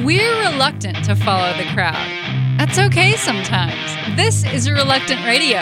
We're reluctant to follow the crowd. That's okay sometimes. This is Reluctant Radio.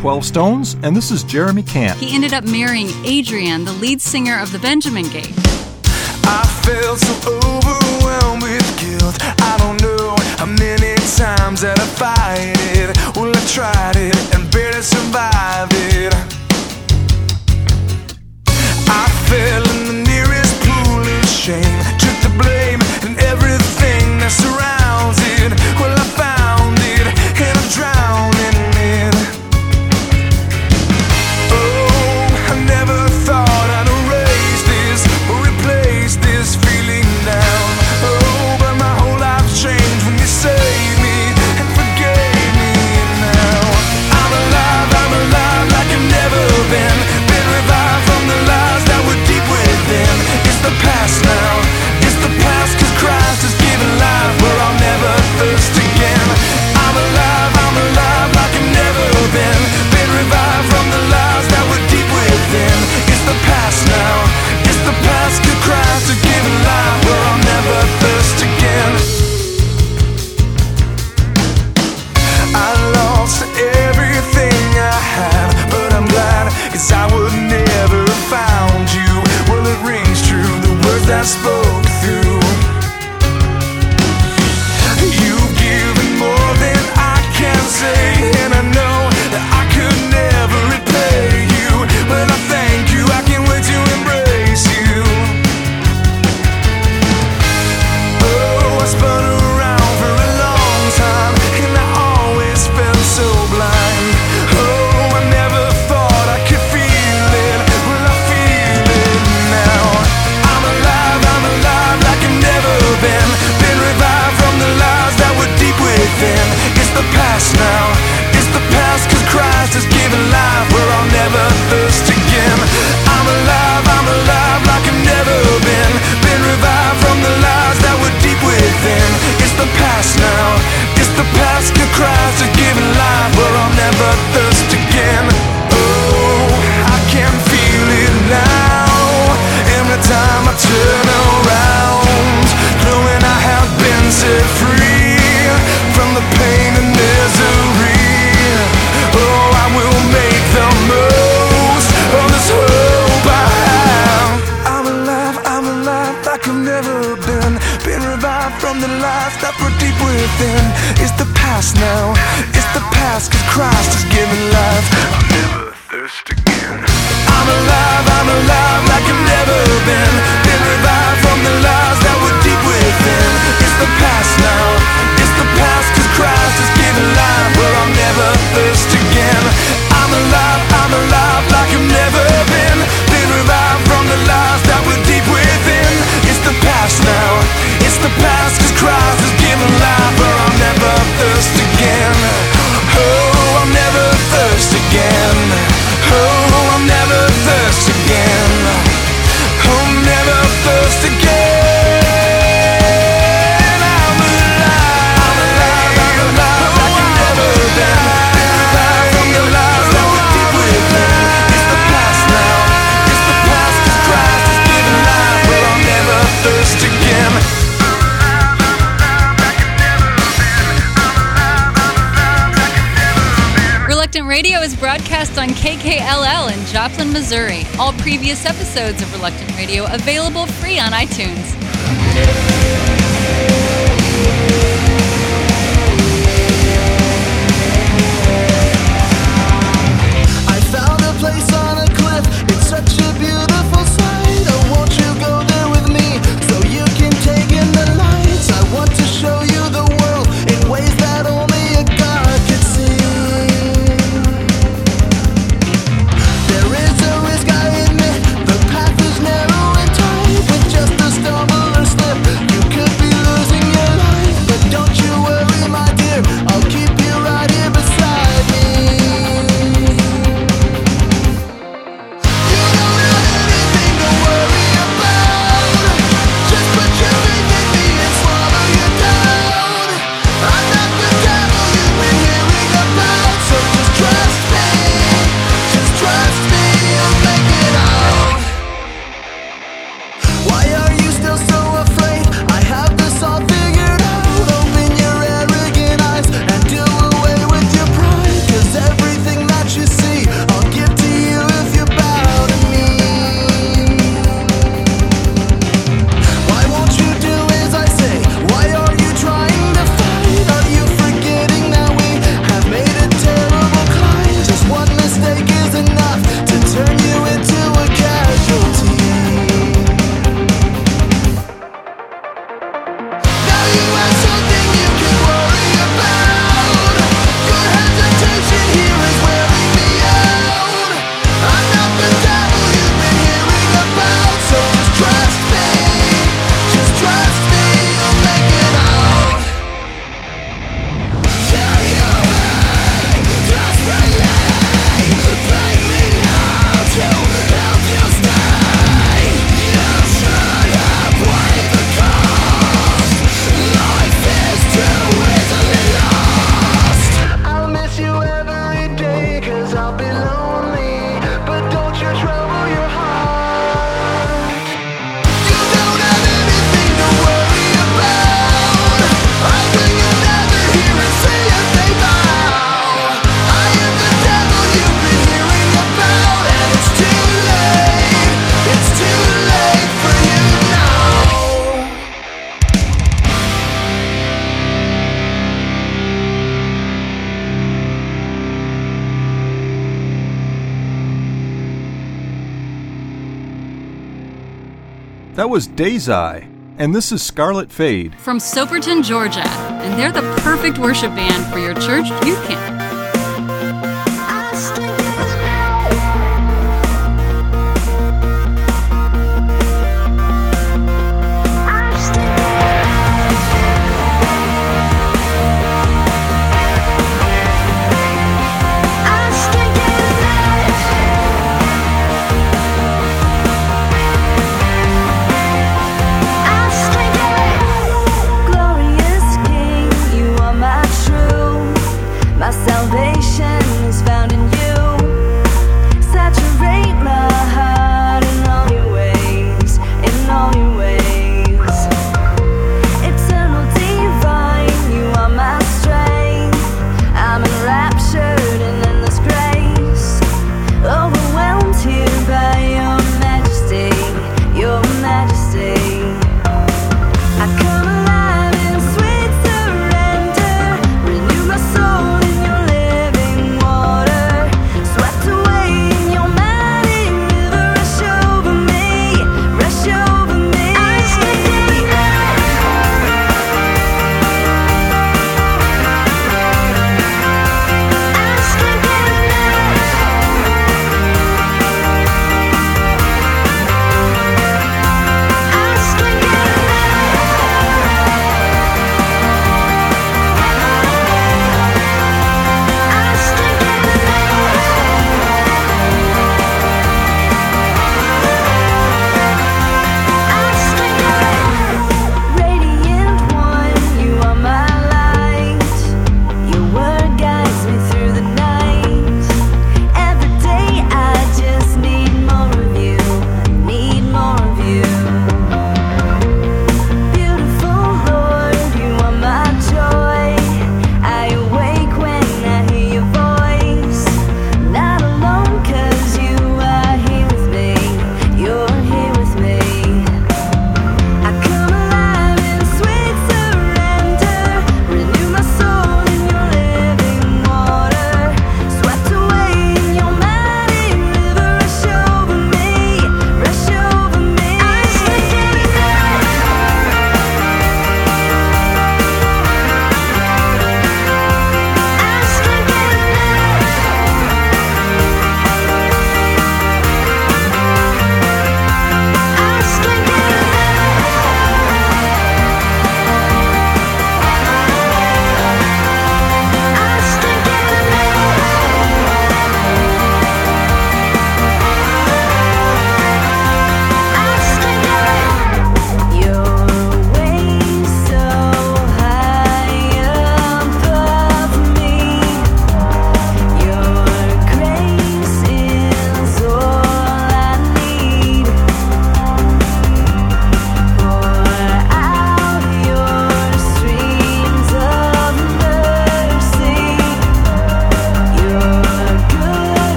12 Stones, and this is Jeremy Camp. He ended up marrying Adrienne, the lead singer of the Benjamin Gate. I felt so overwhelmed with guilt. Joplin, Missouri. All previous episodes of Reluctant Radio available free on iTunes. was Day's Eye, and this is Scarlet Fade. From Soperton, Georgia, and they're the perfect worship band for your church youth camp.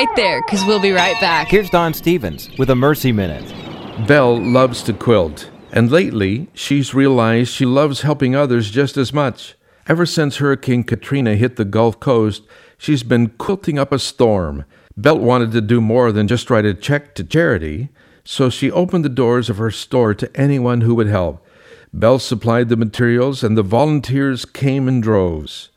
Right there, because we'll be right back. Here's Don Stephens with a Mercy Minute. Belle loves to quilt, and lately she's realized she loves helping others just as much. Ever since Hurricane Katrina hit the Gulf Coast, she's been quilting up a storm. Belle wanted to do more than just write a check to charity, so she opened the doors of her store to anyone who would help. Belle supplied the materials, and the volunteers came in droves.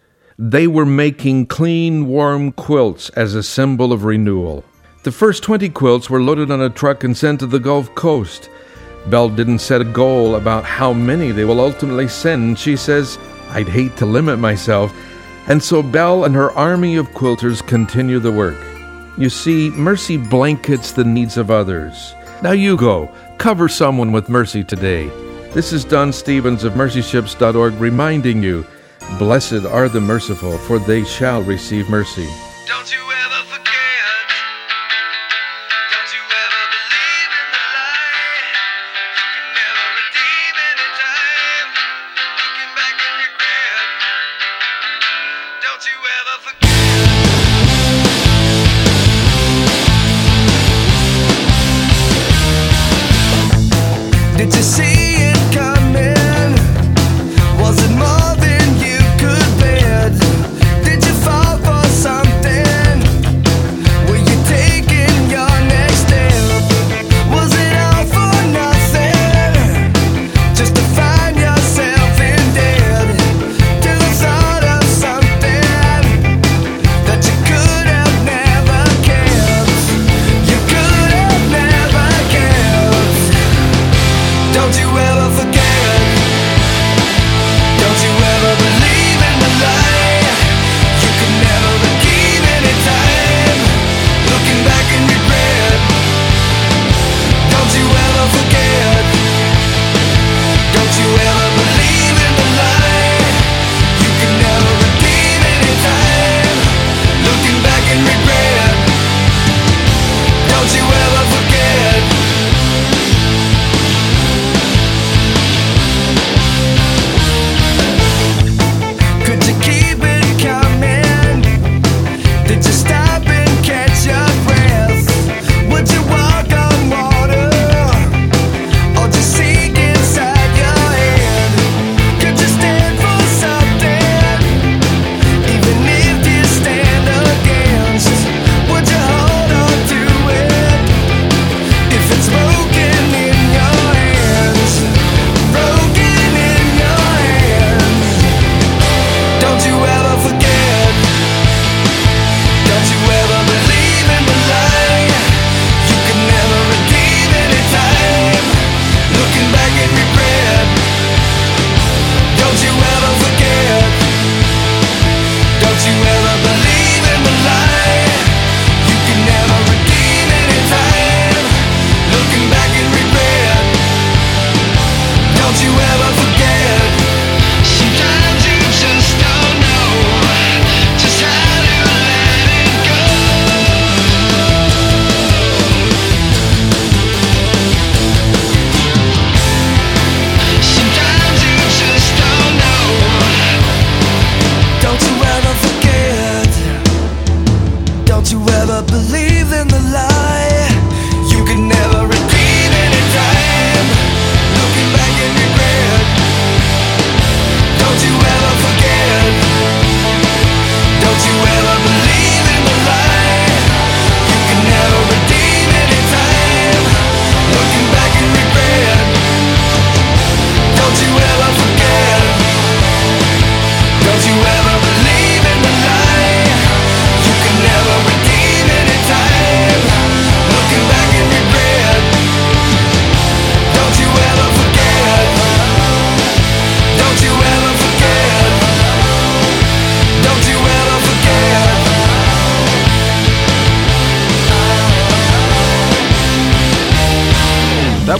They were making clean, warm quilts as a symbol of renewal. The first 20 quilts were loaded on a truck and sent to the Gulf Coast. Bell didn't set a goal about how many they will ultimately send. She says, I'd hate to limit myself. And so Bell and her army of quilters continue the work. You see, mercy blankets the needs of others. Now you go, cover someone with mercy today. This is Don Stephens of mercyships.org reminding you Blessed are the merciful, for they shall receive mercy. Don't you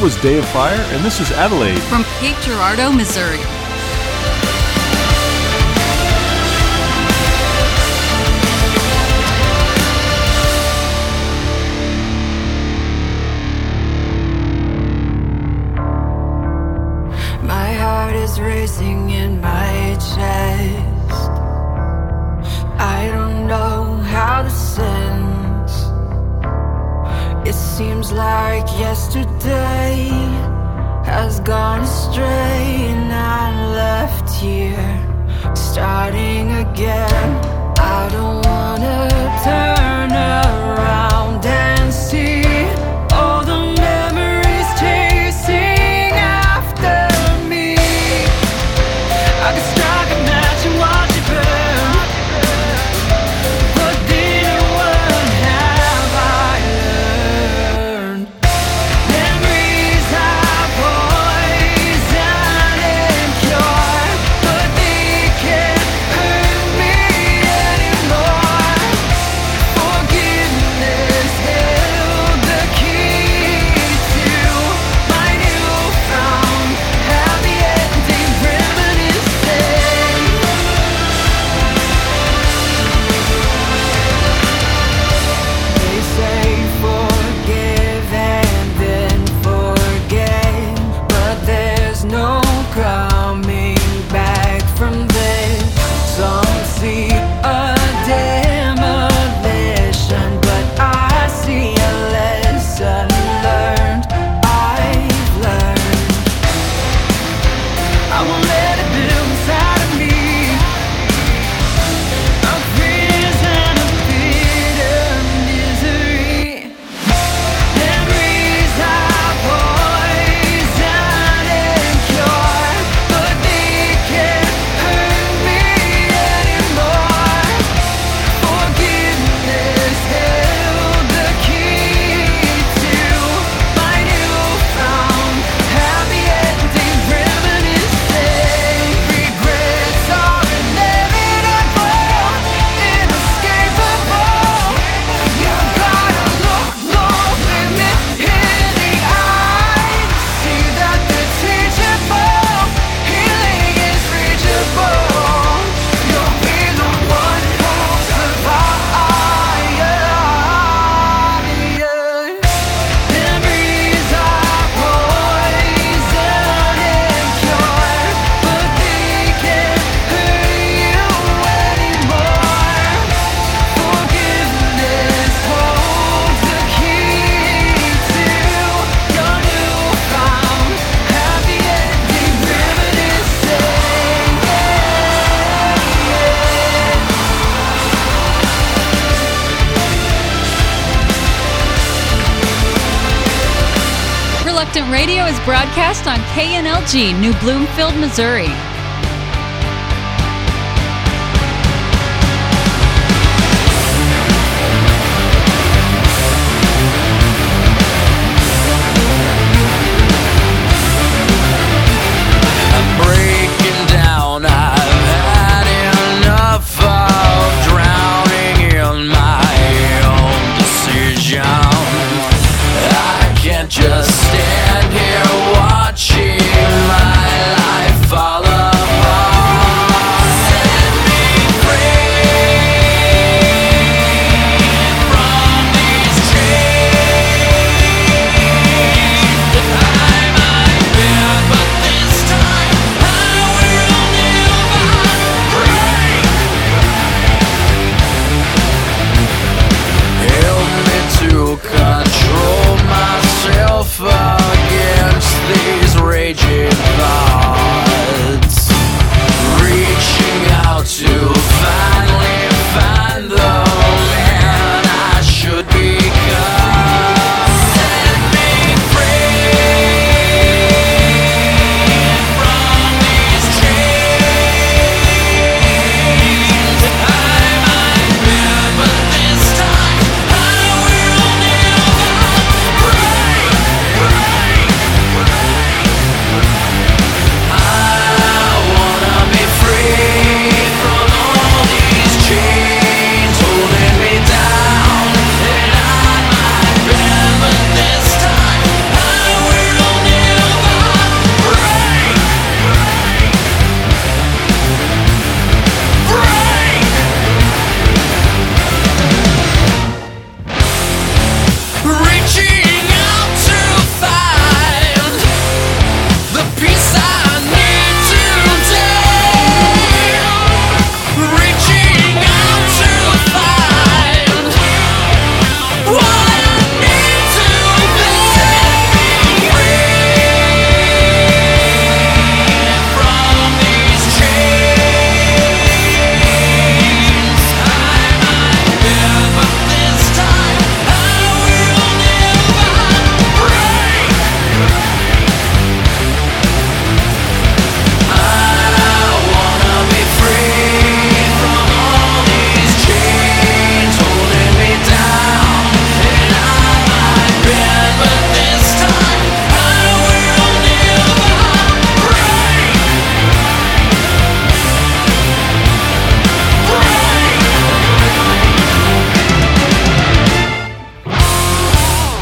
was Day of Fire, and this is Adelaide. From Cape Girardeau, Missouri. My heart is racing in my chest. seems like yesterday has gone astray and I'm left here starting again. I don't wanna turn around New Bloomfield, Missouri.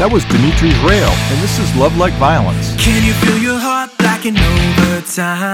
That was Dimitri's Rail, and this is Love Like Violence. Can you feel your heart blacking over time?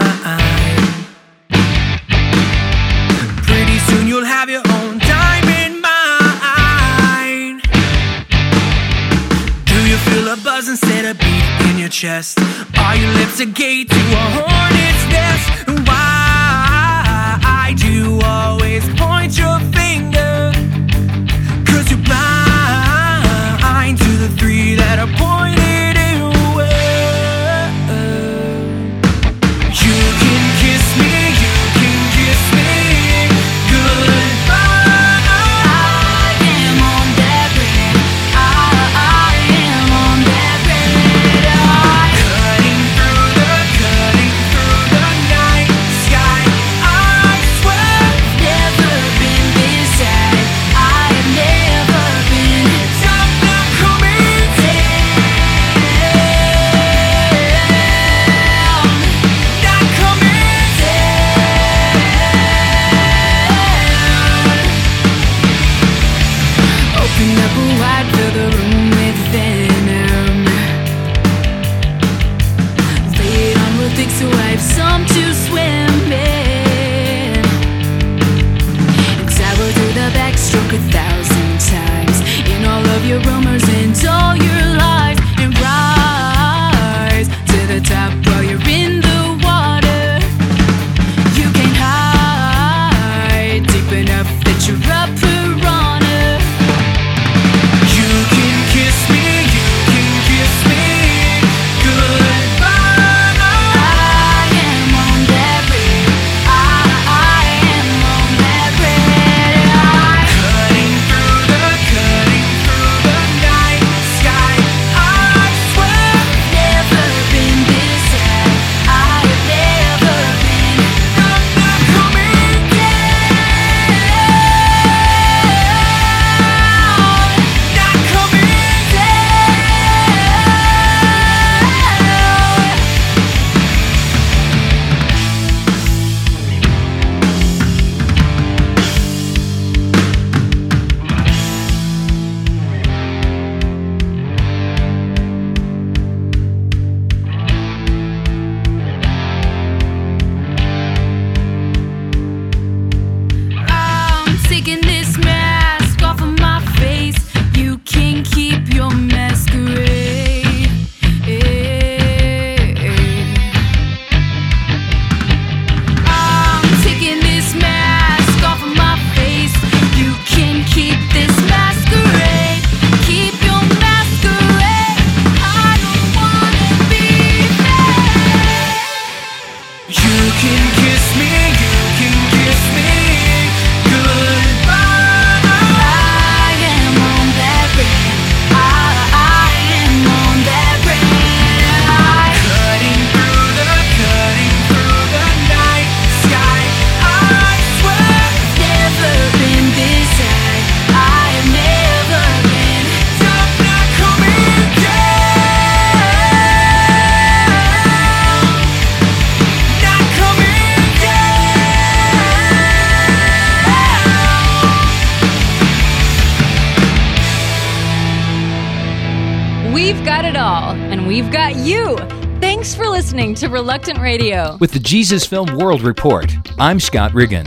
Reluctant Radio. With the Jesus Film World Report, I'm Scott Riggin.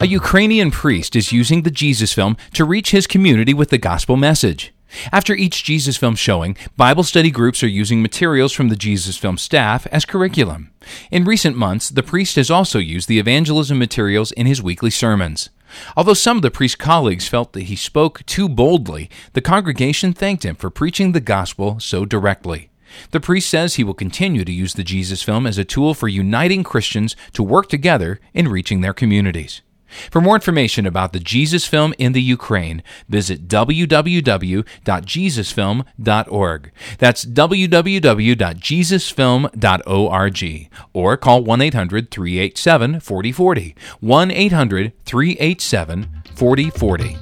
A Ukrainian priest is using the Jesus film to reach his community with the gospel message. After each Jesus film showing, Bible study groups are using materials from the Jesus film staff as curriculum. In recent months, the priest has also used the evangelism materials in his weekly sermons. Although some of the priest's colleagues felt that he spoke too boldly, the congregation thanked him for preaching the gospel so directly. The priest says he will continue to use the Jesus film as a tool for uniting Christians to work together in reaching their communities. For more information about the Jesus film in the Ukraine, visit www.jesusfilm.org. That's www.jesusfilm.org or call 1 800 387 4040. 1 800 387 4040.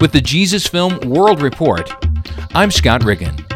With the Jesus Film World Report, I'm Scott Riggin.